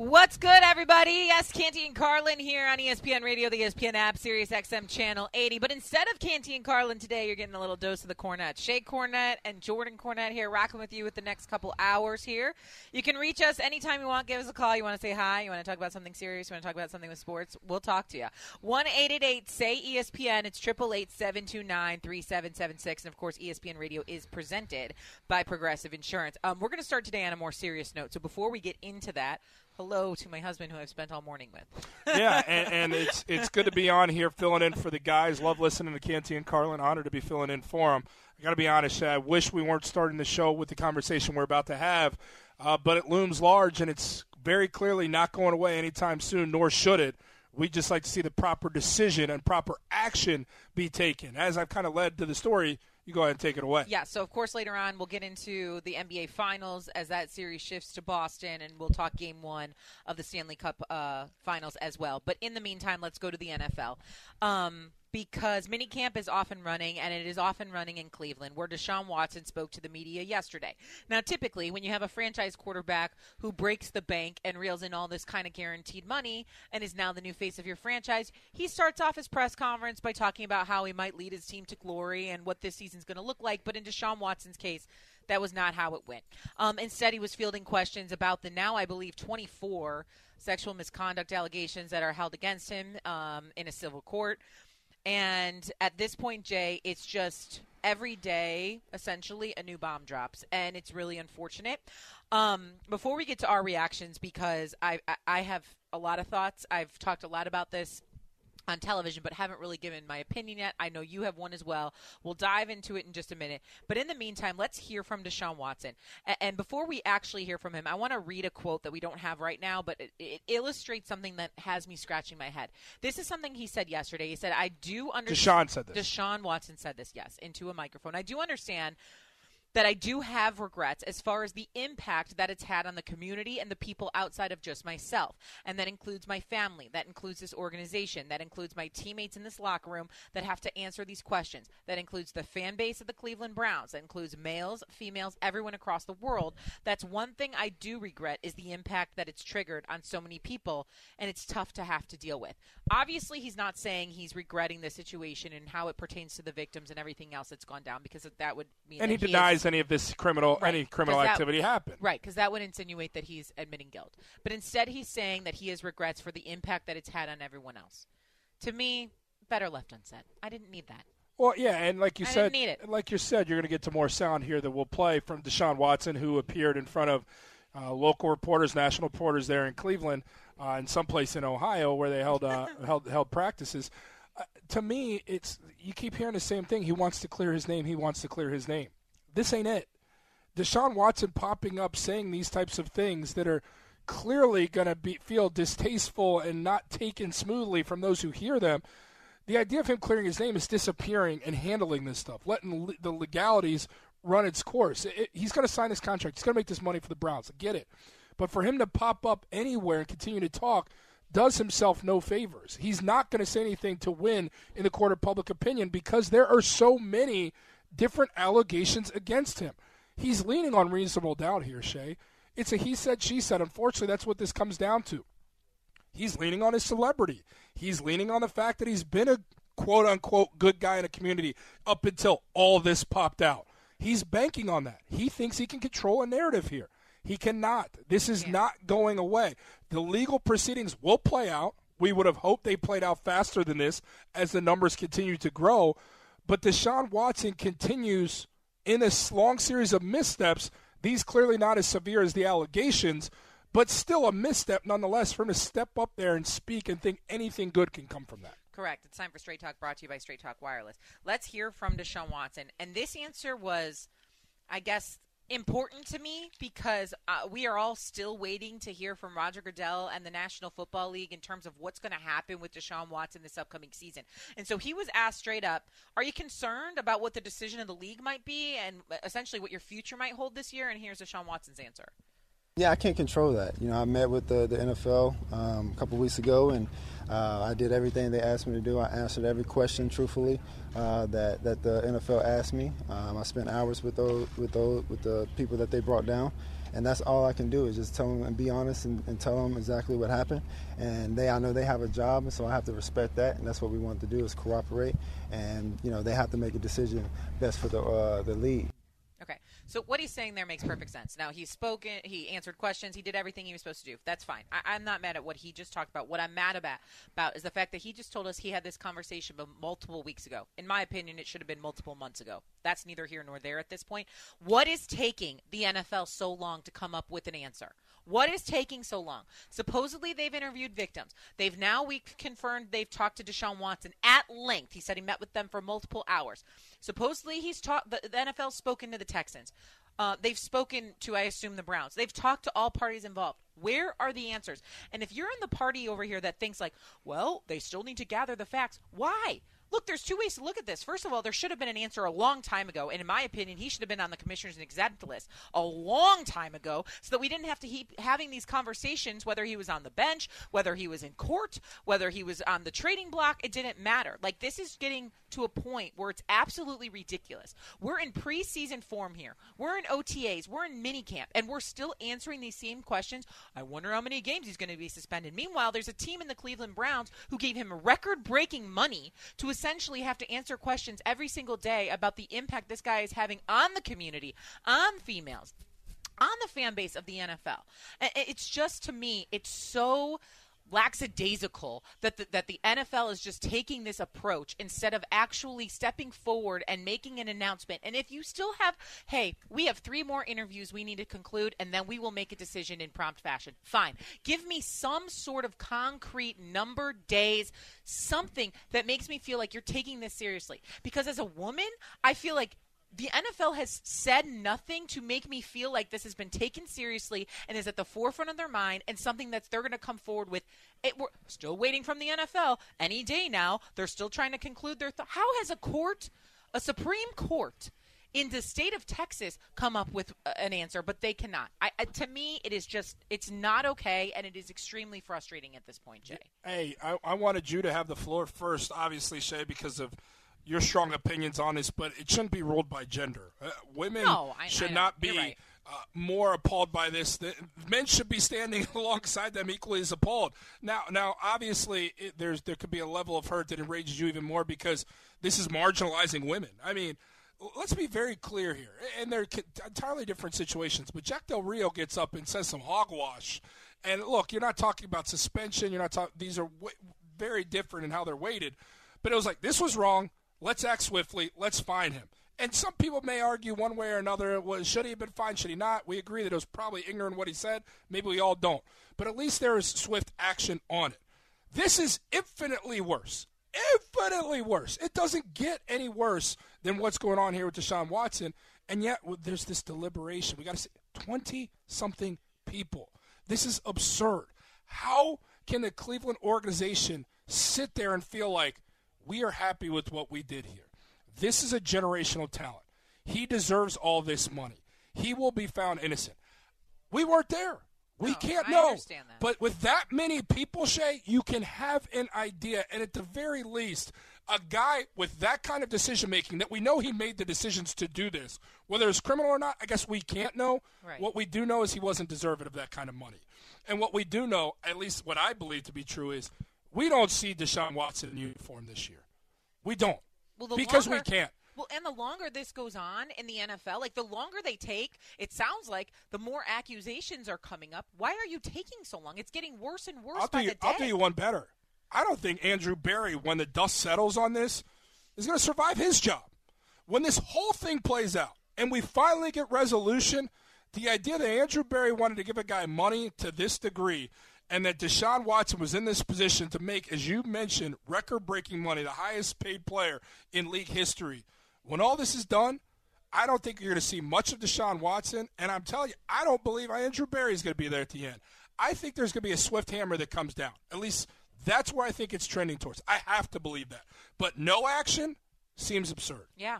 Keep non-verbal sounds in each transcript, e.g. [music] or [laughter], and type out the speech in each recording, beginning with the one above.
What's good, everybody? Yes, Canty and Carlin here on ESPN Radio, the ESPN app, Sirius XM Channel 80. But instead of Canty and Carlin today, you're getting a little dose of the Cornette. Shae Cornette and Jordan Cornette here, rocking with you with the next couple hours here. You can reach us anytime you want. Give us a call. You want to say hi. You want to talk about something serious. You want to talk about something with sports. We'll talk to you. One eight eight eight say ESPN. It's triple eight seven two nine three seven seven six. And of course, ESPN Radio is presented by Progressive Insurance. Um, we're going to start today on a more serious note. So before we get into that hello to my husband who I've spent all morning with. [laughs] yeah, and, [laughs] and, it's it's good to be on here filling in for the guys. Love listening to Canty and Carlin. Honored to be filling in for them. I got to be honest. I wish we weren't starting the show with the conversation we're about to have, uh, but it looms large, and it's very clearly not going away anytime soon. Nor should it. We just like to see the proper decision and proper action be taken. As I've kind of led to the story, you go ahead and take it away. Yeah, so of course later on we'll get into the NBA Finals as that series shifts to Boston, and we'll talk Game One of the Stanley Cup uh, Finals as well. But in the meantime, let's go to the NFL. Um, because minicamp is often running, and it is often running in Cleveland, where Deshaun Watson spoke to the media yesterday. Now, typically, when you have a franchise quarterback who breaks the bank and reels in all this kind of guaranteed money and is now the new face of your franchise, he starts off his press conference by talking about how he might lead his team to glory and what this season's going to look like. But in Deshaun Watson's case, that was not how it went. Um, instead, he was fielding questions about the now, I believe, 24 sexual misconduct allegations that are held against him um, in a civil court. And at this point, Jay, it's just every day, essentially, a new bomb drops. And it's really unfortunate. Um, before we get to our reactions, because I, I, I have a lot of thoughts, I've talked a lot about this on television, but haven't really given my opinion yet. I know you have one as well. We'll dive into it in just a minute. But in the meantime, let's hear from Deshaun Watson. And before we actually hear from him, I want to read a quote that we don't have right now, but it, it illustrates something that has me scratching my head. This is something he said yesterday. He said, "I do understand." Deshaun said this. Deshaun Watson said this. Yes, into a microphone. I do understand that I do have regrets as far as the impact that it's had on the community and the people outside of just myself. And that includes my family, that includes this organization, that includes my teammates in this locker room that have to answer these questions, that includes the fan base of the Cleveland Browns, that includes males, females, everyone across the world. That's one thing I do regret is the impact that it's triggered on so many people, and it's tough to have to deal with. Obviously, he's not saying he's regretting the situation and how it pertains to the victims and everything else that's gone down because that would mean and he denies is, any of this criminal right, any criminal that, activity happened. Right, because that would insinuate that he's admitting guilt. But instead, he's saying that he has regrets for the impact that it's had on everyone else. To me, better left unsaid. I didn't need that. Well, yeah, and like you I said, didn't need it. like you said, you're going to get to more sound here that we'll play from Deshaun Watson, who appeared in front of uh, local reporters, national reporters there in Cleveland, uh, in some place in Ohio where they held uh, [laughs] held held practices. Uh, to me, it's you keep hearing the same thing. He wants to clear his name. He wants to clear his name. This ain't it. Deshaun Watson popping up saying these types of things that are clearly going to be feel distasteful and not taken smoothly from those who hear them. The idea of him clearing his name is disappearing and handling this stuff, letting le- the legalities run its course. It, it, he's going to sign this contract. He's going to make this money for the Browns. I get it. But for him to pop up anywhere and continue to talk does himself no favors. He's not going to say anything to win in the court of public opinion because there are so many different allegations against him. He's leaning on reasonable doubt here, Shae. It's a he said, she said. Unfortunately, that's what this comes down to. He's leaning on his celebrity. He's leaning on the fact that he's been a quote unquote good guy in a community up until all this popped out. He's banking on that. He thinks he can control a narrative here. He cannot. This is Yeah. not going away. The legal proceedings will play out. We would have hoped they played out faster than this as the numbers continue to grow. But Deshaun Watson continues in this long series of missteps. These clearly not as severe as the allegations, but still a misstep nonetheless for him to step up there and speak and think anything good can come from that. Correct. It's time for Straight Talk brought to you by Straight Talk Wireless. Let's hear from Deshaun Watson. And this answer was, I guess, important to me because uh, we are all still waiting to hear from Roger Goodell and the National Football League in terms of what's going to happen with Deshaun Watson this upcoming season. And so he was asked straight up, Are you concerned about what the decision of the league might be and essentially what your future might hold this year? And here's Deshaun Watson's answer. Yeah, I can't control that. You know, I met with the, the NFL um, a couple weeks ago, and uh, I did everything they asked me to do. I answered every question truthfully uh, that that the NFL asked me. Um, I spent hours with those with those with the people that they brought down, and that's all I can do is just tell them and be honest and, and tell them exactly what happened. And they, I know they have a job, and so I have to respect that, and that's what we want to do is cooperate. And you know, they have to make a decision best for the uh, the league. So what he's saying there makes perfect sense. Now he's spoken, he answered questions, he did everything he was supposed to do. That's fine. I, am not mad at what he just talked about. What I'm mad about about is the fact that he just told us he had this conversation multiple weeks ago. In my opinion, it should have been multiple months ago. That's neither here nor there at this point. What is taking the NFL so long to come up with an answer? What is taking so long? Supposedly they've interviewed victims. They've now we confirmed they've talked to Deshaun Watson at length. He said he met with them for multiple hours. Supposedly he's talked. The, the NFL's spoken to the Texans. Uh, they've spoken to, I assume, the Browns. They've talked to all parties involved. Where are the answers? And if you're in the party over here that thinks like, well, they still need to gather the facts, why? Look, there's two ways to look at this. First of all, there should have been an answer a long time ago, and in my opinion, he should have been on the commissioner's exempt list a long time ago, so that we didn't have to keep having these conversations. Whether he was on the bench, whether he was in court, whether he was on the trading block, it didn't matter. Like this is getting to a point where it's absolutely ridiculous. We're in preseason form here. We're in OTAs. We're in minicamp, and we're still answering these same questions. I wonder how many games he's going to be suspended. Meanwhile, there's a team in the Cleveland Browns who gave him record-breaking money to essentially have to answer questions every single day about the impact this guy is having on the community, on females, on the fan base of the NFL. It's just to me, it's so lackadaisical that the, that the NFL is just taking this approach instead of actually stepping forward and making an announcement. And if you still have, hey, we have three more interviews we need to conclude, and then we will make a decision in prompt fashion. Fine. Give me some sort of concrete number, days, something that makes me feel like you're taking this seriously. Because as a woman, I feel like the NFL has said nothing to make me feel like this has been taken seriously and is at the forefront of their mind and something that they're going to come forward with. It, we're still waiting from the NFL any day now. They're still trying to conclude their. Th- How has a court, a Supreme Court, in the state of Texas come up with an answer, but they cannot. I, to me, it is just it's not okay, and it is extremely frustrating at this point, Jay. Hey, I, I wanted you to have the floor first, obviously, Shae, because of your strong opinions on this, but it shouldn't be ruled by gender. Uh, women no, I, should I not be right. uh, more appalled by this. The, men should be standing [laughs] alongside them equally as appalled. Now, now, obviously, it, there's there could be a level of hurt that enrages you even more because this is marginalizing women. I mean. Let's be very clear here, and they're entirely different situations. But Jack Del Rio gets up and says some hogwash, and look, you're not talking about suspension. You're not talking; these are w- very different in how they're weighted. But it was like this was wrong. Let's act swiftly. Let's find him. And some people may argue one way or another was should he have been fined, should he not? We agree that it was probably ignorant what he said. Maybe we all don't. But at least there is swift action on it. This is infinitely worse. Infinitely worse. It doesn't get any worse than what's going on here with Deshaun Watson. And yet there's this deliberation. We got to say 20 something people. This is absurd. How can the Cleveland organization sit there and feel like we are happy with what we did here. This is a generational talent. He deserves all this money. He will be found innocent. We weren't there. We no, can't I know. But with that many people, Shae, you can have an idea. And at the very least, a guy with that kind of decision making that we know he made the decisions to do this, whether it's criminal or not, I guess we can't know. Right. What we do know is he wasn't deserving of that kind of money. And what we do know, at least what I believe to be true, is we don't see Deshaun Watson in uniform this year. We don't. Well, because longer, we can't. Well, and the longer this goes on in the NFL, like the longer they take, it sounds like the more accusations are coming up. Why are you taking so long? It's getting worse and worse I'll by do you, the day. I'll do you one better. I don't think Andrew Berry, when the dust settles on this, is going to survive his job. When this whole thing plays out and we finally get resolution, the idea that Andrew Berry wanted to give a guy money to this degree and that Deshaun Watson was in this position to make, as you mentioned, record breaking money, the highest paid player in league history. When all this is done, I don't think you're going to see much of Deshaun Watson. And I'm telling you, I don't believe Andrew Berry is going to be there at the end. I think there's going to be a swift hammer that comes down. At least that's where I think it's trending towards. I have to believe that. But no action seems absurd. Yeah.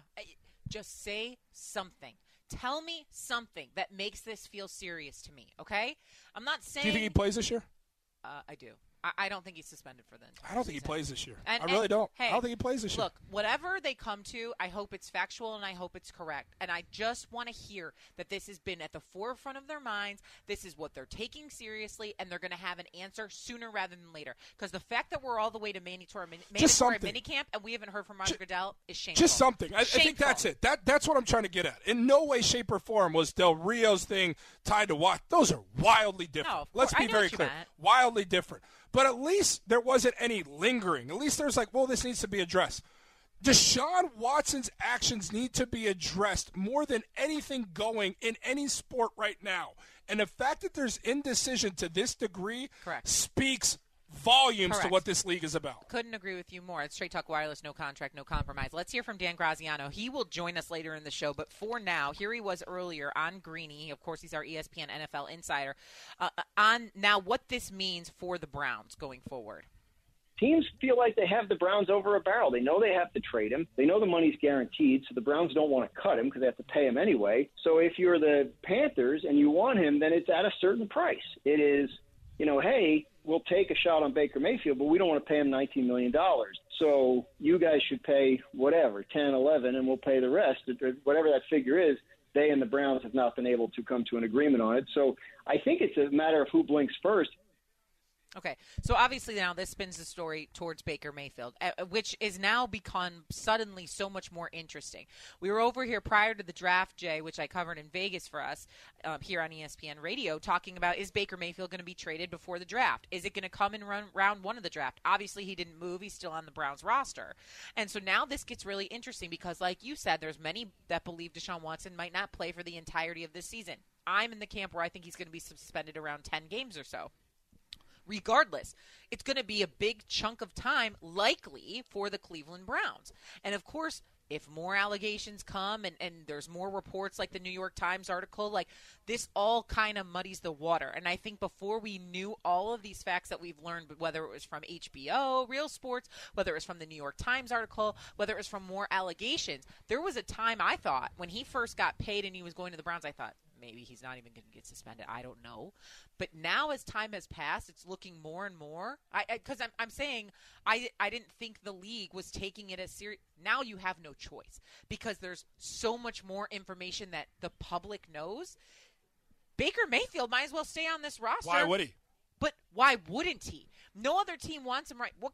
Just say something. Tell me something that makes this feel serious to me, okay? I'm not saying. Do you think he plays this year? Uh, I do. I, I don't think he's suspended for the I don't think he plays this year. And- I really and, don't. hey, I don't think he plays this year. Look, whatever they come to, I hope it's factual and I hope it's correct. And I just want to hear that this has been at the forefront of their minds. This is what they're taking seriously, and they're going to have an answer sooner rather than later. Because the fact that we're all the way to mandatory, mandatory Just minicamp and we haven't heard from Roger Ju- Goodell is shameful. Just something. I, I think that's it. That that's what I'm trying to get at. In no way, shape, or form was Del Rio's thing tied to what. Those are wildly different. No, Let's be very clear. meant. Wildly different. But at least there wasn't any lingering. At least there's like, well, this needs to be addressed. Deshaun Watson's actions need to be addressed more than anything going in any sport right now. And the fact that there's indecision to this degree Correct. speaks volumes to what this league is about. Couldn't agree with you more. It's Straight Talk Wireless, no contract, no compromise. Let's hear from Dan Graziano. He will join us later in the show, but for now, here he was earlier on Greeny. Of course, he's our ESPN NFL insider. Uh, on now, what this means for the Browns going forward. teams feel like they have the Browns over a barrel. They know they have to trade him. They know the money's guaranteed, so the Browns don't want to cut him because they have to pay him anyway. So if you're the Panthers and you want him, then it's at a certain price. It is, you know, hey, we'll take a shot on Baker Mayfield, but we don't want to pay him $19 million. So you guys should pay whatever, 10, 11, and we'll pay the rest, whatever that figure is. They and the Browns have not been able to come to an agreement on it. So I think it's a matter of who blinks first. Okay, so obviously now this spins the story towards Baker Mayfield, uh, which is now become suddenly so much more interesting. We were over here prior to the draft, Jay, which I covered in Vegas for us um, here on ESPN Radio, talking about is Baker Mayfield going to be traded before the draft? Is it going to come in run, round one of the draft? Obviously, he didn't move; he's still on the Browns roster, and so now this gets really interesting because, like you said, there's many that believe Deshaun Watson might not play for the entirety of this season. I'm in the camp where I think he's going to be suspended around 10 games or so regardless, it's going to be a big chunk of time likely for the Cleveland Browns. And of course, if more allegations come and, and there's more reports like the New York Times article, like this all kind of muddies the water. And I think before we knew all of these facts that we've learned, whether it was from HBO, Real Sports, whether it was from the New York Times article, whether it was from more allegations, there was a time I thought when he first got paid and he was going to the Browns, I thought, maybe he's not even going to get suspended. I don't know. But now, as time has passed, it's looking more and more. I because I'm I'm saying I I didn't think the league was taking it as serious. Now you have no choice because there's so much more information that the public knows. Baker Mayfield might as well stay on this roster. Why would he? But why wouldn't he? No other team wants him. Right? What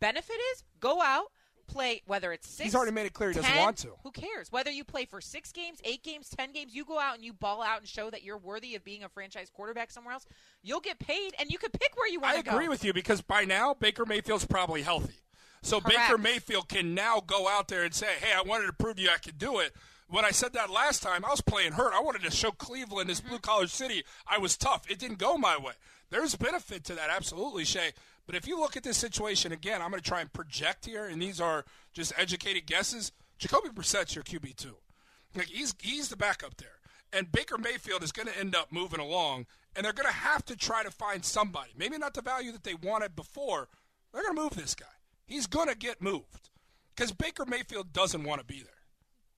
benefit is go out. Play whether it's six. He's already made it clear he doesn't want to. Who cares? Whether you play for six games, eight games, ten games, you go out and you ball out and show that you're worthy of being a franchise quarterback somewhere else. You'll get paid, and you can pick where you want to go. I agree with you because by now Baker Mayfield's probably healthy. So Correct. Baker Mayfield can now go out there and say, "Hey, I wanted to prove to you I could do it." When I said that last time, I was playing hurt. I wanted to show Cleveland, this mm-hmm. blue collar city, I was tough. It didn't go my way. There's benefit to that, absolutely, Shae. But if you look at this situation again, I'm going to try and project here, and these are just educated guesses. Jacoby Brissett's your QB two. Like he's he's the backup there, and Baker Mayfield is going to end up moving along, and they're going to have to try to find somebody. Maybe not the value that they wanted before. They're going to move this guy. He's going to get moved because Baker Mayfield doesn't want to be there.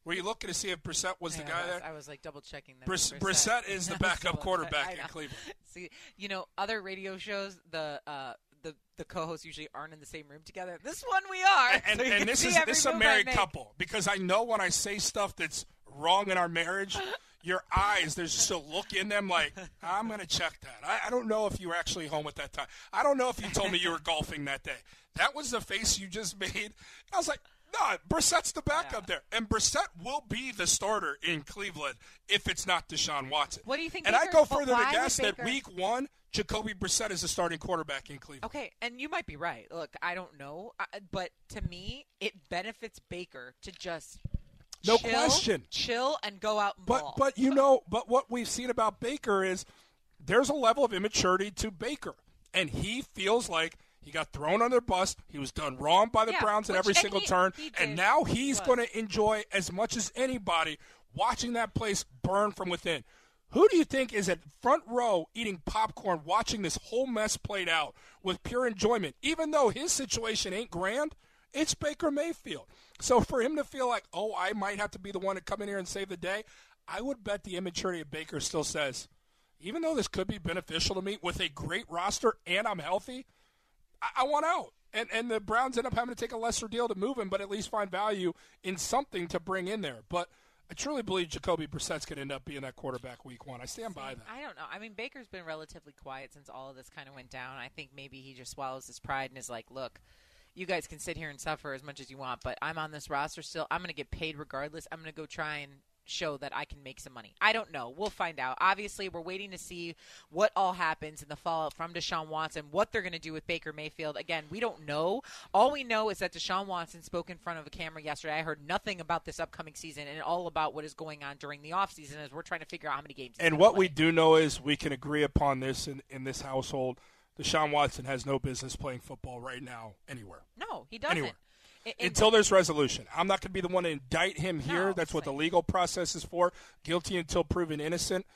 Were you looking to see if Brissett was the I guy was, there? I was like double checking that. Briss- with Brissett is the [laughs] backup quarterback in. Cleveland. [laughs] See, you know, other radio shows, the uh, the the co-hosts usually aren't in the same room together. This one we are, and, so and this is this a married couple because I know when I say stuff that's wrong in our marriage, [laughs] your eyes there's just a look in them like I'm gonna check that. I, I don't know if you were actually home at that time. I don't know if you told me you were [laughs] golfing that day. That was the face you just made. I was like. No, Brissett's the backup there, and Brissett will be the starter in Cleveland if it's not Deshaun Watson. What do you think And I go further to guess that Baker- week one, Jacoby Brissett is the starting quarterback in Cleveland. Okay, and you might be right. Look, I don't know, but to me, it benefits Baker to just No chill, question. chill and go out and But ball. but you know, but what we've seen about Baker is there's a level of immaturity to Baker, and he feels like he got thrown on their bus. He was done wrong by the Yeah, Browns at every single he- turn, he and now he's going to enjoy as much as anybody watching that place burn from within. Who do you think is at front row eating popcorn, watching this whole mess played out with pure enjoyment? Even though his situation ain't grand, it's Baker Mayfield. So for him to feel like, oh, I might have to be the one to come in here and save the day, I would bet the immaturity of Baker still says, even though this could be beneficial to me with a great roster and I'm healthy, I, I want out. And and the Browns end up having to take a lesser deal to move him, but at least find value in something to bring in there. But I truly believe Jacoby Brissett's going to end up being that quarterback week one. I stand by that. I don't know. I mean, Baker's been relatively quiet since all of this kind of went down. I think maybe he just swallows his pride and is like, look, you guys can sit here and suffer as much as you want, but I'm on this roster still. I'm going to get paid regardless. I'm going to go try and show that I can make some money. I don't know. We'll find out. Obviously, we're waiting to see what all happens in the fallout from Deshaun Watson, what they're going to do with Baker Mayfield. Again, we don't know. All we know is that Deshaun Watson spoke in front of a camera yesterday. I heard nothing about this upcoming season and all about what is going on during the offseason as we're trying to figure out how many games. And what play. we do know is we can agree upon this in, in this household. Deshaun Watson has no business playing football right now anywhere. No, he doesn't. Anywhere. Until there's resolution. I'm not going to be the one to indict him here. No, That's what the legal process is for. Guilty until proven innocent.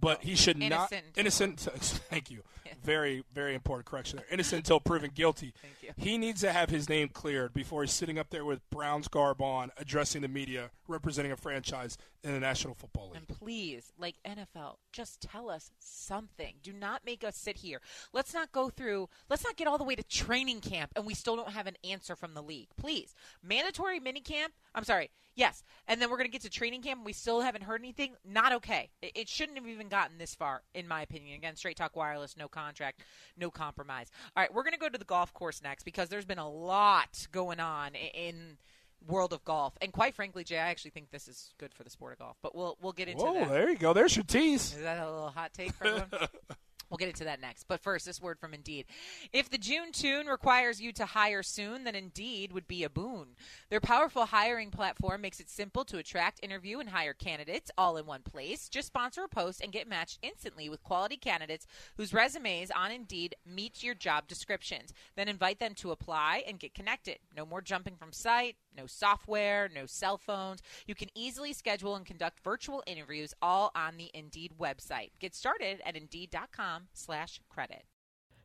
But he should not Innocent. innocent. [laughs] Thank you. [laughs] Very very important correction there. Innocent until proven guilty. [laughs] Thank you. He needs to have his name cleared before he's sitting up there with Browns garb on, addressing the media, representing a franchise in the National Football League. And please, like NFL, just tell us something. Do not make us sit here. Let's not go through, let's not get all the way to training camp and we still don't have an answer from the league. Please. Mandatory minicamp, I'm sorry, yes. And then we're going to get to training camp and we still haven't heard anything. Not okay. It, it shouldn't have even gotten this far, in my opinion. Again, straight talk wireless, no contract, no compromise. All right, we're going to go to the golf course next because there's been a lot going on in world of golf. And quite frankly, Jay, I actually think this is good for the sport of golf. But we'll we'll get into that. there you go. There's your tease. Is that a little hot take for everyone? [laughs] We'll get into that next. But first, this word from Indeed. If the June tune requires you to hire soon, then Indeed would be a boon. Their powerful hiring platform makes it simple to attract, interview, and hire candidates all in one place. Just sponsor a post and get matched instantly with quality candidates whose resumes on Indeed meet your job descriptions. Then invite them to apply and get connected. No more jumping from site, no software, no cell phones. You can easily schedule and conduct virtual interviews all on the Indeed website. Get started at Indeed.com slash credit.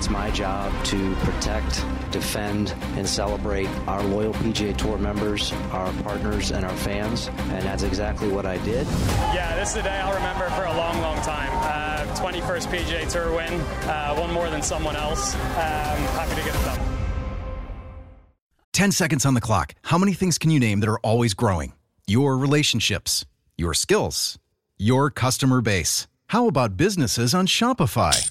It's my job to protect, defend, and celebrate our loyal PGA Tour members, our partners, and our fans. And that's exactly what I did. Yeah, this is a day I'll remember for a long, long time. Uh, 21st PGA Tour win, uh, one more than someone else. Um, happy to get it done. 10 seconds on the clock. How many things can you name that are always growing? Your relationships, your skills, your customer base. How about businesses on Shopify?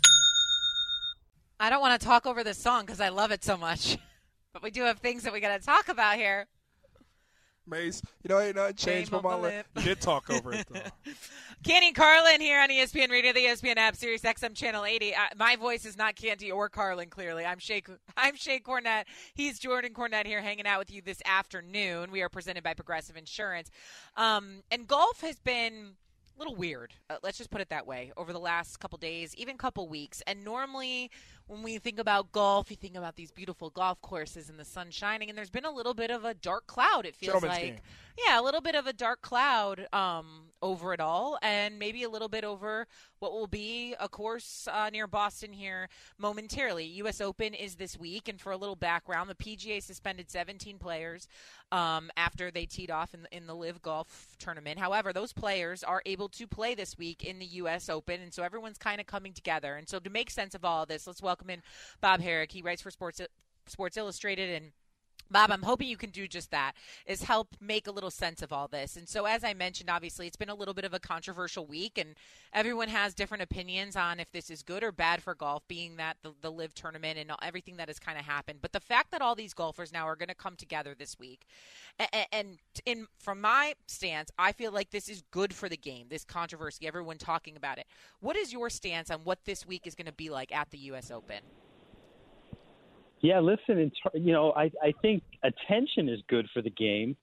I don't want to talk over this song because I love it so much. [laughs] But we do have things that we got to talk about here. Mace, you know, ain't nothing changed Name my the lip. lip. You did talk over it, though. [laughs] Canty Carlin here on ESPN Radio, the ESPN app, Sirius XM Channel 80. Uh, my voice is not Canty or Carlin, clearly. I'm Shae, I'm Shae Cornette. He's Jordan Cornette here hanging out with you this afternoon. We are presented by Progressive Insurance. Um, and golf has been a little weird. Uh, let's just put it that way. Over the last couple days, even couple weeks. And normally when we think about golf, you think about these beautiful golf courses and the sun shining. And there's been a little bit of a dark cloud, it feels Gentleman's like. game. Yeah, a little bit of a dark cloud um, over it all, and maybe a little bit over what will be a course uh, near Boston here momentarily. U.S. Open is this week, and for a little background, the PGA suspended 17 players um, after they teed off in the, in the LIV Golf tournament. However, those players are able to play this week in the U.S. Open, and so everyone's kind of coming together. And so to make sense of all of this, let's welcome in Bob Harig. He writes for Sports Sports Illustrated and Bob, I'm hoping you can do just that, is help make a little sense of all this. And so, as I mentioned, obviously, it's been a little bit of a controversial week, and everyone has different opinions on if this is good or bad for golf, being that the, the LIV tournament and everything that has kind of happened. But the fact that all these golfers now are going to come together this week, and, and in from my stance, I feel like this is good for the game, this controversy, everyone talking about it. What is your stance on what this week is going to be like at the U.S. Open? Yeah, listen, you know, I, I think attention is good for the game.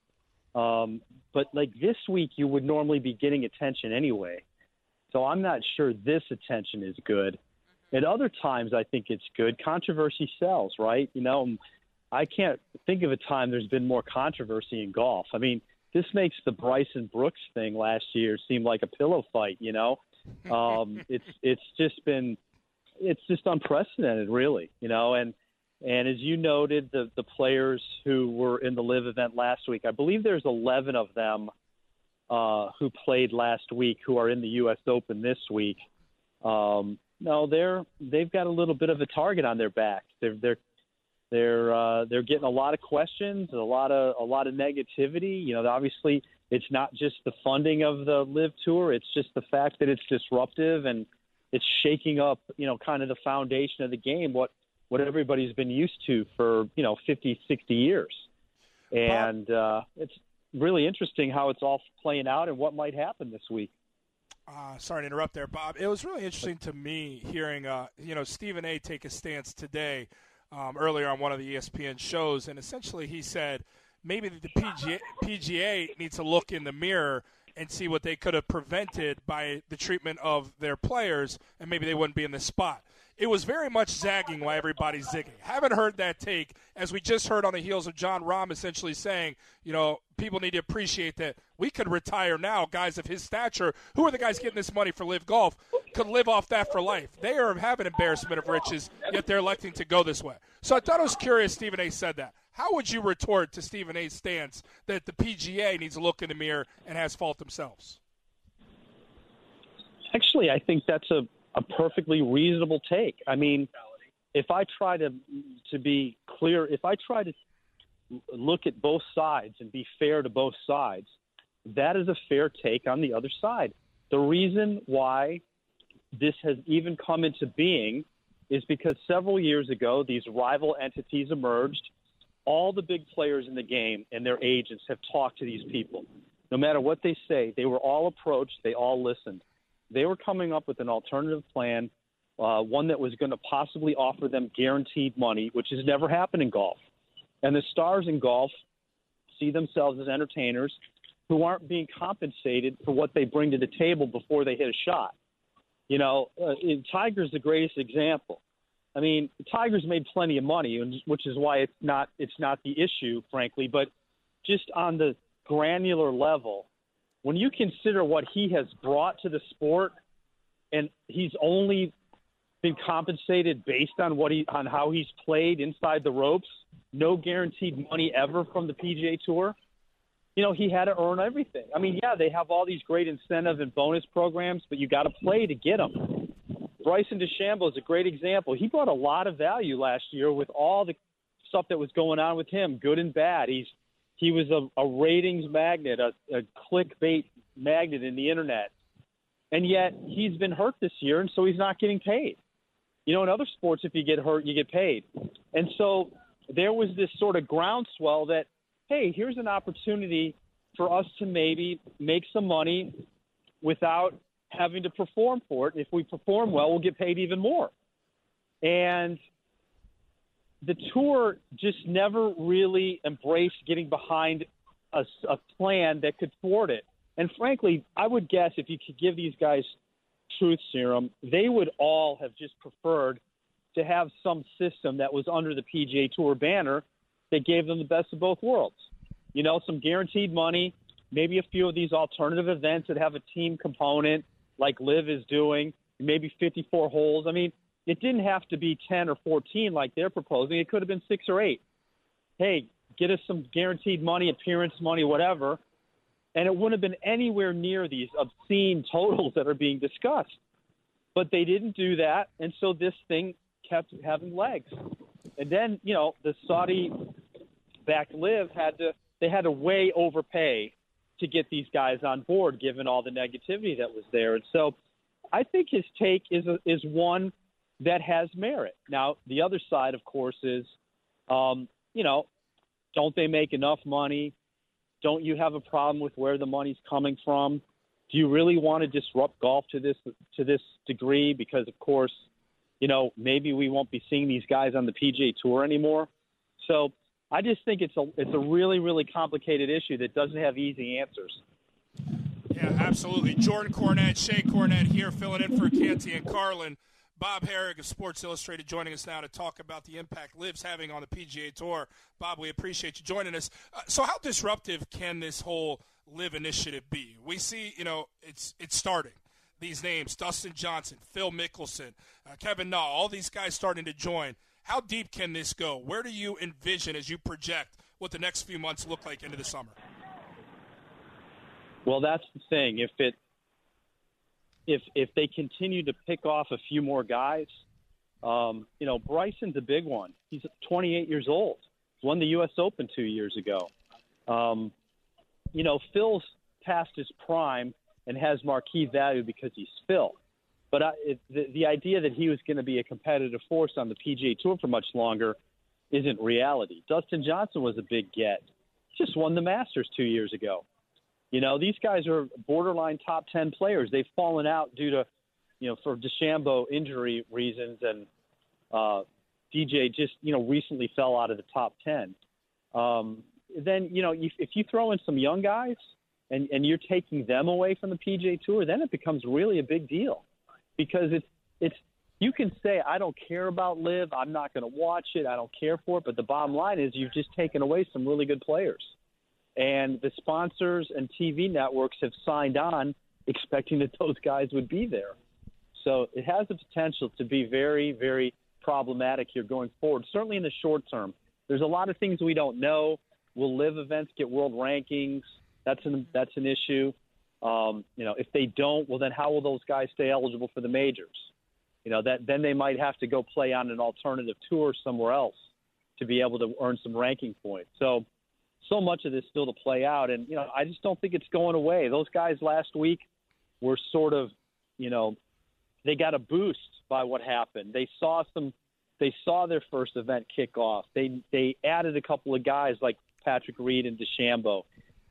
Um, but like this week, you would normally be getting attention anyway. So I'm not sure this attention is good. At other times, I think it's good. Controversy sells, right? You know, I can't think of a time there's been more controversy in golf. I mean, this makes the Bryson Brooks thing last year seem like a pillow fight. You know, [laughs] um, it's it's just been it's just unprecedented, really. You know, and and as you noted, the, the players who were in the LIV event last week, I believe there's 11 of them uh, who played last week who are in the U.S. Open this week. Um, no, they're they've got a little bit of a target on their back. They're they're they're uh, they're getting a lot of questions, a lot of a lot of negativity. You know, obviously it's not just the funding of the LIV tour; it's just the fact that it's disruptive and it's shaking up, you know, kind of the foundation of the game. What what everybody's been used to for you know 50, 60 years, and uh, it's really interesting how it's all playing out and what might happen this week. Uh, sorry to interrupt there, Bob. It was really interesting to me hearing, uh, you know, Stephen A. take a stance today, um, earlier on one of the ESPN shows, and essentially he said maybe the PGA, PGA needs to look in the mirror and see what they could have prevented by the treatment of their players, and maybe they wouldn't be in this spot it was very much zagging while everybody's zigging. Haven't heard that take, as we just heard on the heels of Jon Rahm essentially saying, you know, people need to appreciate that we could retire now. Guys of his stature, who are the guys getting this money for LIV Golf, could live off that for life. They are having embarrassment of riches, yet they're electing to go this way. So I thought it was curious Stephen A. said that. How would you retort to Stephen A.'s stance that the PGA needs to look in the mirror and has fault themselves? Actually, I think that's a a perfectly reasonable take. I mean, if I try to to be clear, if I try to look at both sides and be fair to both sides, that is a fair take on the other side. The reason why this has even come into being is because several years ago these rival entities emerged. All the big players in the game and their agents have talked to these people. No matter what they say, they were all approached, they all listened. They were coming up with an alternative plan, uh, one that was going to possibly offer them guaranteed money, which has never happened in golf. And the stars in golf see themselves as entertainers who aren't being compensated for what they bring to the table before they hit a shot. You know, uh, Tiger's the greatest example. I mean, Tiger's made plenty of money, which is why it's not it's not the issue, frankly. But just on the granular level, when you consider what he has brought to the sport, and he's only been compensated based on what he on how he's played inside the ropes, no guaranteed money ever from the PGA Tour. You know, he had to earn everything. I mean, yeah, they have all these great incentive and bonus programs, but you got to play to get them. Bryson DeChambeau is a great example. He brought a lot of value last year with all the stuff that was going on with him, good and bad. He's he was a, a ratings magnet, a, a clickbait magnet in the internet. And yet he's been hurt this year, and so he's not getting paid. You know, in other sports, if you get hurt, you get paid. And so there was this sort of groundswell that, hey, here's an opportunity for us to maybe make some money without having to perform for it. If we perform well, we'll get paid even more. And the tour just never really embraced getting behind a, a, plan that could thwart it. And frankly, I would guess if you could give these guys truth serum, they would all have just preferred to have some system that was under the PGA Tour banner that gave them the best of both worlds. You know, some guaranteed money, maybe a few of these alternative events that have a team component, like LIV is doing, maybe 54 holes. I mean, it didn't have to be 10 or 14 like they're proposing. It could have been six or eight. Hey, get us some guaranteed money, appearance money, whatever. And it wouldn't have been anywhere near these obscene [laughs] totals that are being discussed. But they didn't do that. And so this thing kept having legs. And then, you know, the Saudi back LIV had to they had to way overpay to get these guys on board, given all the negativity that was there. And so, I think his take is a, is one that has merit. Now, the other side, of course, is, um, you know, don't they make enough money? Don't you have a problem with where the money's coming from? Do you really want to disrupt golf to this to this degree? Because of course, you know, maybe we won't be seeing these guys on the PGA Tour anymore. So I just think it's a it's a really really complicated issue that doesn't have easy answers. Yeah, absolutely. Jordan Cornette, Shae Cornette here, filling in for Canty and Carlin. Bob Harig of Sports Illustrated joining us now to talk about the impact LIV's having on the PGA Tour. Bob, we appreciate you joining us. Uh, so, how disruptive can this whole LIV initiative be? We see, you know, it's it's starting. These names: Dustin Johnson, Phil Mickelson, uh, Kevin Na, all these guys starting to join. How deep can this go? Where do you envision as you project what the next few months look like into the summer? Well, that's the thing. If it if if they continue to pick off a few more guys, um, you know, Bryson's a big one. He's 28 years old. Won the U.S. Open two years ago. Um, you know, Phil's past his prime and has marquee value because he's Phil. But I, the, the idea that he was going to be a competitive force on the PGA Tour for much longer isn't reality. Dustin Johnson was a big get. He just won the Masters two years ago. You know, these guys are borderline top 10 players. They've fallen out due to, you know, for DeChambeau injury reasons, and uh, DJ just, you know, recently fell out of the top 10. Um, then, you know, if, if you throw in some young guys and, and you're taking them away from the PGA Tour, then it becomes really a big deal because it's, it's, you can say, I don't care about LIV. I'm not going to watch it. I don't care for it. But the bottom line is you've just taken away some really good players and the sponsors and TV networks have signed on expecting that those guys would be there. So it has the potential to be very, very problematic here going forward, certainly in the short term. There's a lot of things we don't know. Will LIV events get world rankings? That's an that's an issue. Um, you know, if they don't, well, then how will those guys stay eligible for the majors? You know, that then they might have to go play on an alternative tour somewhere else to be able to earn some ranking points. So so much of this still to play out, and you know I just don't think it's going away. Those guys last week were sort of, you know, they got a boost by what happened. They saw some, they saw their first event kick off. They they added a couple of guys like Patrick Reed and DeChambeau.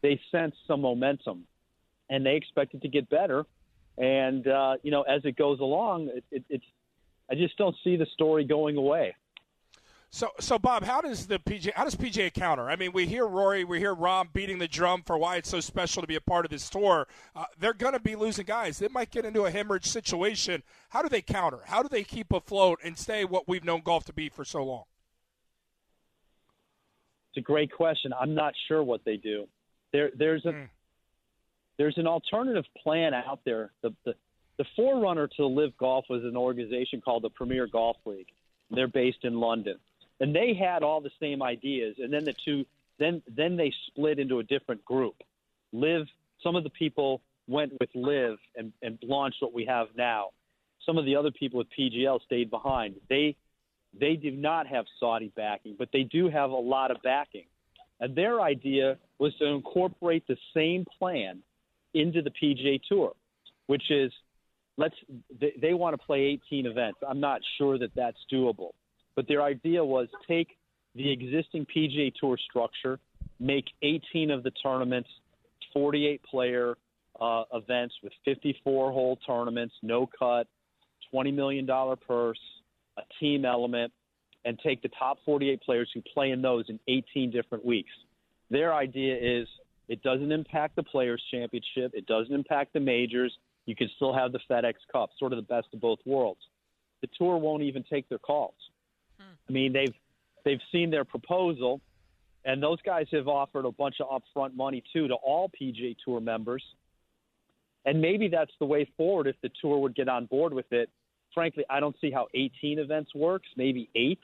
They sensed some momentum, and they expected to get better. And uh, you know, as it goes along, it, it, it's I just don't see the story going away. So, so Bob, how does the PJ how does PGA counter? I mean, we hear Rory, we hear Rahm beating the drum for why it's so special to be a part of this tour. Uh, they're going to be losing guys. They might get into a hemorrhage situation. How do they counter? How do they keep afloat and stay what we've known golf to be for so long? It's a great question. I'm not sure what they do. There, there's a mm. there's an alternative plan out there. The, the the forerunner to LIV Golf was an organization called the Premier Golf League. They're based in London and they had all the same ideas, and then the two, then then they split into a different group. LIV, some of the people went with LIV and, and launched what we have now. Some of the other people with PGL stayed behind. They they do not have Saudi backing, but they do have a lot of backing. And their idea was to incorporate the same plan into the PGA Tour, which is let's they, they want to play 18 events. I'm not sure that that's doable. But their idea was take the existing PGA Tour structure, make 18 of the tournaments 48 player uh, events with 54 hole tournaments, no cut, $20 million purse, a team element, and take the top 48 players who play in those in 18 different weeks. Their idea is it doesn't impact the Players' Championship, it doesn't impact the majors. You can still have the FedEx Cup, sort of the best of both worlds. The tour won't even take their calls. I mean, they've they've seen their proposal, and those guys have offered a bunch of upfront money too to all PGA Tour members. And maybe that's the way forward if the tour would get on board with it. Frankly, I don't see how 18 events works. Maybe eight,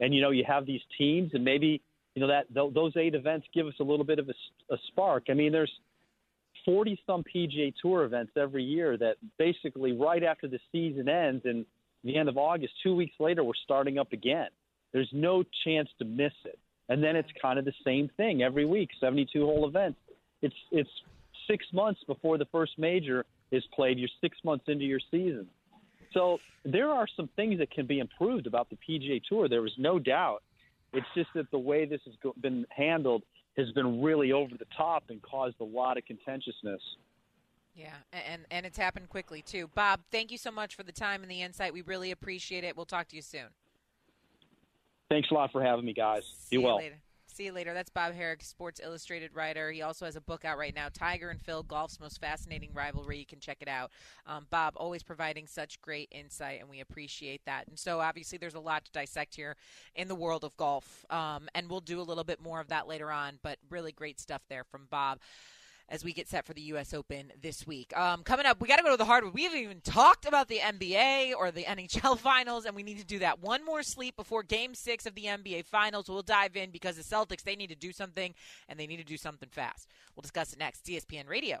and you know you have these teams, and maybe you know that th- those eight events give us a little bit of a, a spark. I mean, there's 40 some PGA Tour events every year that basically right after the season ends and the end of August, two weeks later, we're starting up again. There's no chance to miss it. and then it's kind of the same thing every week, 72 hole events. It's it's six months before the first major is played. You're six months into your season. So there are some things that can be improved about the PGA Tour. There is no doubt. It's just that the way this has been handled has been really over the top and caused a lot of contentiousness. Yeah, and and it's happened quickly too. Bob, thank you so much for the time and the insight. We really appreciate it. We'll talk to you soon. Thanks a lot for having me, guys. See Be well. Later. See you later. That's Bob Harig, Sports Illustrated writer. He also has a book out right now, Tiger and Phil: Golf's Most Fascinating Rivalry. You can check it out. Um, Bob always providing such great insight, and we appreciate that. And so, obviously, there's a lot to dissect here in the world of golf, um, and we'll do a little bit more of that later on. But really great stuff there from Bob as we get set for the U.S. Open this week. Um, coming up, we got to go to the hardwood. We haven't even talked about the NBA or the NHL [laughs] Finals, and we need to do that. One more sleep before Game Six of the NBA Finals. We'll dive in because the Celtics they need to do something, and they need to do something fast. We'll discuss it next. ESPN Radio.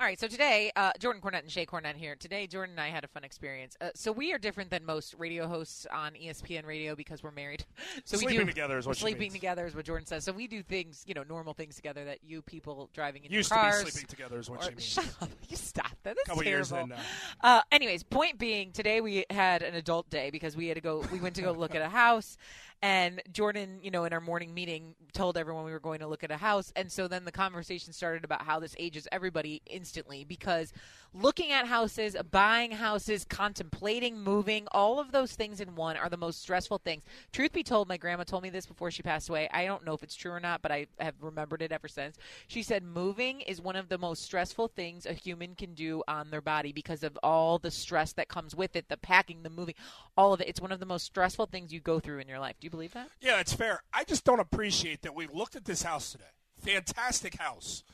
All right, so today, uh, Jordan Cornette and Shae Cornette here. Today, Jordan and I had a fun experience. Uh, so we are different than most radio hosts on ESPN Radio because we're married. [laughs] So sleeping we do, together is what sleeping means. together is what Jordan says. So we do things, you know, normal things together that you people driving in Used your to be cars sleeping together is what or- she means. Shut up! [laughs] You stop that. That's Couple terrible. years in now. Uh, anyways, point being, today we had an adult day because we had to go. We went to go look at a house, and Jordan, you know, in our morning meeting, told everyone we were going to look at a house, and so then the conversation started about how this ages everybody instantly because looking at houses, buying houses, contemplating moving, all of those things in one are the most stressful things. Truth be told, my grandma told me this before she passed away. I don't know if it's true or not, but I have remembered it ever since. She said moving is one of the most stressful things a human can do on their body because of all the stress that comes with it, the packing, the moving, all of it. It's one of the most stressful things you go through in your life. Do you believe that? Yeah, that's fair. I just don't appreciate that we looked at this house today. Fantastic house.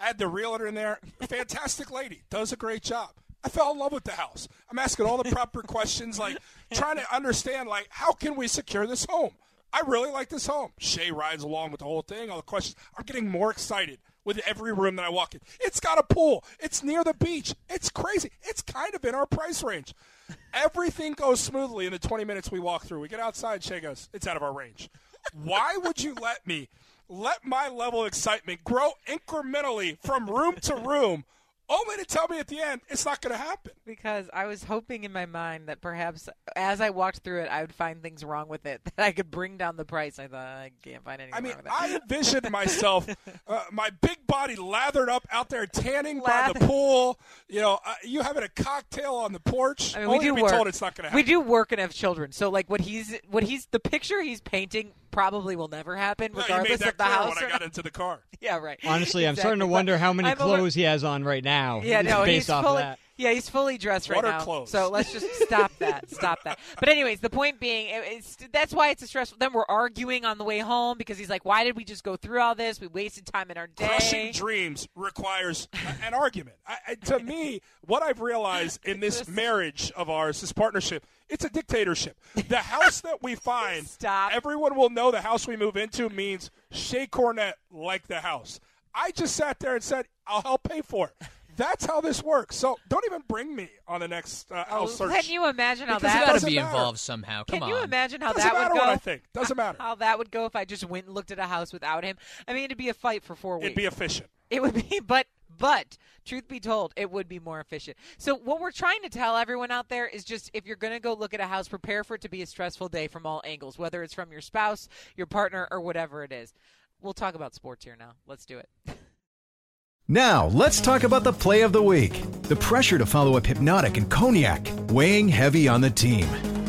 I had the realtor in there. Fantastic [laughs] lady. Does a great job. I fell in love with the house. I'm asking all the proper questions, like trying to understand, like, how can we secure this home? I really like this home. Shae rides along with the whole thing. All the questions. I'm getting more excited with every room that I walk in. It's got a pool. It's near the beach. It's crazy. It's kind of in our price range. Everything goes smoothly in the 20 minutes we walk through. We get outside. Shae goes, "It's out of our range." Why would you let me let my level of excitement grow incrementally from room to room, only to tell me at the end it's not going to happen? Because I was hoping in my mind that perhaps as I walked through it, I would find things wrong with it [laughs] that I could bring down the price. I thought I can't find anything I mean, wrong with it. I envisioned myself, [laughs] uh, my big body lathered up out there tanning by the pool. You know, uh, you having a cocktail on the porch. I mean, we do to be work. told it's not going to happen. We do work and have children, so like what he's what he's the picture he's painting probably will never happen, No, you regardless made that of the clear house. when I got into the car. [laughs] Yeah, right. Honestly, I'm starting to wonder how many I'm a li- clothes he has on right now. Yeah, no, based he's off fully. of that. Yeah, he's fully dressed right What are now. clothes? So let's just [laughs] stop that. Stop that. But anyways, the point being, it's that's why it's a stressful. Then we're arguing on the way home because he's like, "Why did we just go through all this? We wasted time in our day." Crushing dreams requires an argument. I, I, to me, what I've realized in this [laughs] marriage of ours, this partnership, it's a dictatorship. The house that we [laughs] find, Stop. everyone will know the house we move into means Shae Cornette like the house. I just sat there and said, I'll help pay for it. That's how this works. So don't even bring me on the next uh, Oh, house search. can you imagine how Because that? to be matter. involved somehow. Come on. Can you imagine how Doesn't that would go? what I think. Doesn't matter. How that would go if I just went and looked at a house without him. I mean, it'd be a fight for four weeks. It'd be efficient. It would be, [laughs] but but truth be told, it would be more efficient. So what we're trying to tell everyone out there is just if you're going to go look at a house, prepare for it to be a stressful day from all angles, whether it's from your spouse, your partner, or whatever it is. We'll talk about sports here now. Let's do it. Now, let's talk about the play of the week. The pressure to follow up Hypnotic and Cognac, weighing heavy on the team.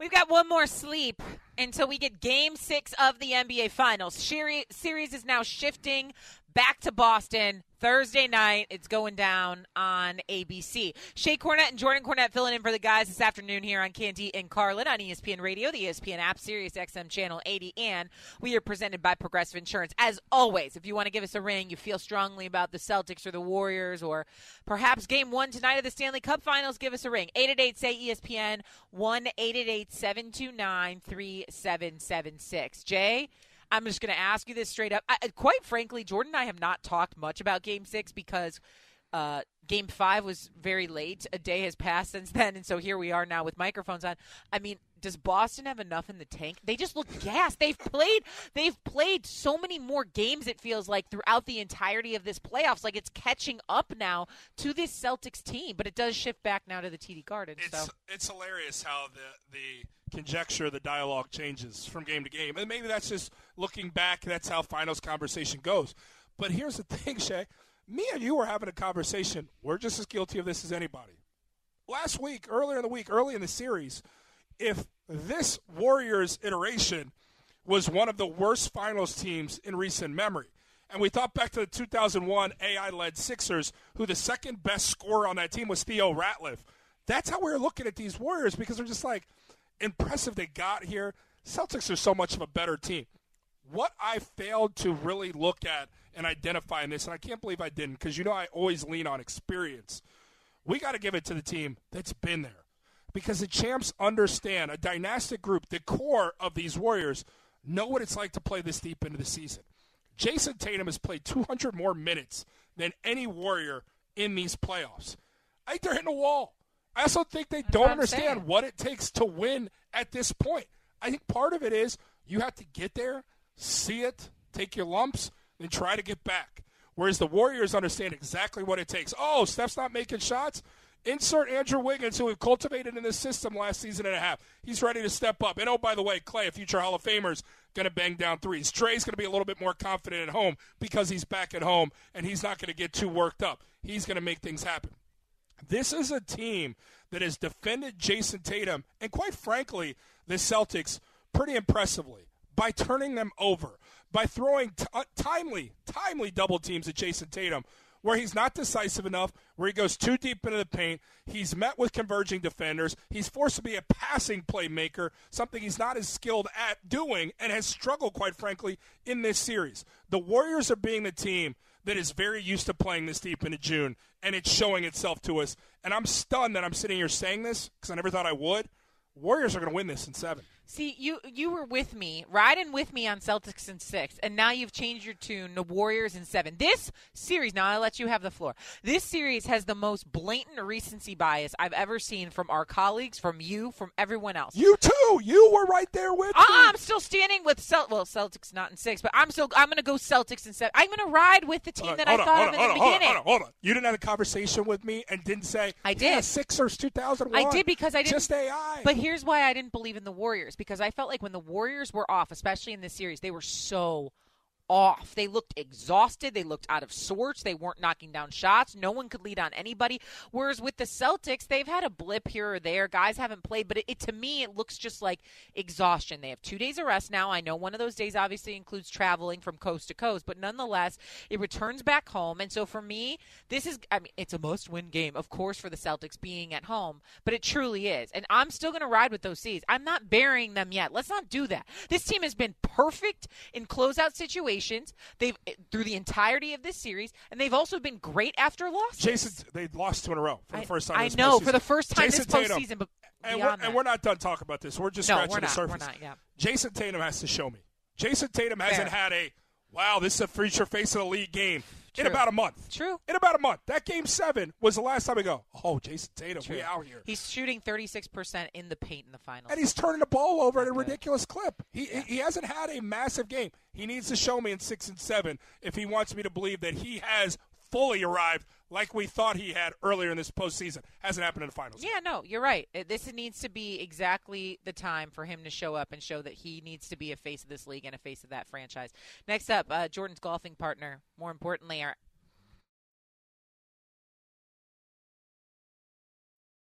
We've got one more sleep until we get game six of the NBA Finals. Series is now shifting back to Boston Thursday night. It's going down on ABC. Shae Cornette and Jordan Cornette filling in for the guys this afternoon here on Canty and Carlin on ESPN Radio, the ESPN app, Sirius XM Channel 80, and we are presented by Progressive Insurance. As always, if you want to give us a ring, you feel strongly about the Celtics or the Warriors, or perhaps game one tonight of the Stanley Cup Finals, give us a ring. 888 say ESPN, 1 888 729 3776. Jay, I'm just going to ask you this straight up. I, quite frankly, Jordan and I have not talked much about Game Six because uh, Game Five was very late. A day has passed since [laughs] then, and so here we are now with microphones on. I mean, does Boston have enough in the tank? They just look gassed. They've played. They've played so many more games. It feels like throughout the entirety of this playoffs, like it's catching up now to this Celtics team. But it does shift back now to the TD Garden. It's so. it's hilarious how the the conjecture, the dialogue changes from game to game. And maybe that's just looking back, that's how finals conversation goes. But here's the [laughs] thing, Shae. Me and you were having a conversation. We're just as guilty of this as anybody. Last week, earlier in the week, early in the series, if this Warriors iteration was one of the worst finals teams in recent memory, and we thought back to the 2001 AI led Sixers, who the second best scorer on that team was Theo Ratliff. That's how we were looking at these Warriors because we're just like, impressive they got here. Celtics are so much of a better team. What I failed to really look at and identify in this, and I can't believe I didn't, because you know I always lean on experience. We got to give it to the team that's been there. Because the champs understand a dynastic group, the core of these Warriors, know what it's like to play this deep into the season. Jayson Tatum has played 200 more minutes than any Warrior in these playoffs. I think they're hitting a wall. I also think they That's don't what understand saying. what it takes to win at this point. I think part of it is you have to get there, see it, take your lumps, and try to get back. Whereas the Warriors understand exactly what it takes. Oh, Steph's not making shots. Insert Andrew Wiggins, who we've cultivated in this system last season and a half. He's ready to step up. And oh, by the way, Clay, a future Hall of Famer's going to bang down threes. Dray's going to be a little bit more confident at home because he's back at home and he's not going to get too worked up. He's going to make things happen. This is a team that has defended Jayson Tatum and, quite frankly, the Celtics pretty impressively by turning them over, by throwing t- uh, timely, timely double teams at Jayson Tatum where he's not decisive enough, where he goes too deep into the paint. He's met with converging defenders. He's forced to be a passing playmaker, something he's not as skilled at doing and has struggled, quite frankly, in this series. The Warriors are being the team that is very used to playing this deep into June, and it's showing itself to us. And I'm stunned that I'm sitting here saying this because I never thought I would. Warriors are going to win this in seven. See, you you were with me, riding with me on Celtics in six, and now you've changed your tune to Warriors in seven. This series, now I'll let you have the floor. This series has the most blatant recency bias I've ever seen from our colleagues, from you, from everyone else. You too. You were right there with Uh, me. I'm still standing with Cel- well, Celtics not in six, but I'm still I'm going to go Celtics in seven. I'm going to ride with the team Hold that I hold thought on, of in hold the hold beginning. Hold on, hold on. You didn't have a conversation with me and didn't say I "Yeah, did. Sixers 2001. I did because I didn't. just AI. But here's why I didn't believe in the Warriors because I felt like when the Warriors were off, especially in this series, they were so off. They looked exhausted. They looked out of sorts. They weren't knocking down shots. No one could lead on anybody. Whereas with the Celtics, they've had a blip here or there. Guys haven't played, but it, it to me it looks just like exhaustion. They have two days of rest now. I know one of those days obviously includes traveling from coast to coast, but nonetheless, it returns back home. And so for me, this is I mean it's a must-win game, of course, for the Celtics being at home, but it truly is. And I'm still going to ride with those C's. I'm not burying them yet. Let's not do that. This team has been perfect in closeout situations. They've eh, through the entirety of this series, and they've also been great after losses. Jayson, they lost two in a row for the I- first time. I this know, postseason. for the first time Jayson this Tatum, postseason, but and we're, and we're not done talking about this. We're just No, scratching we're the not. We're surface. not, yeah. Jayson Tatum has to show me. Jayson Tatum hasn't had a wow. This is a future face of the league game in about a month. True. In about a month. That game seven was the last time we go. Oh, Jayson Tatum, we out here. He's shooting 36% in the paint in the finals. and he's turning the ball over at a good. ridiculous clip. He he hasn't had a massive game. He needs to show me in six and seven if he wants me to believe that he has fully arrived like we thought he had earlier in this postseason. Hasn't happened in the finals. Yeah, no, you're right. This needs to be exactly the time for him to show up and show that he needs to be a face of this league and a face of that franchise. Next up, uh, Jordan's golfing partner, more importantly, our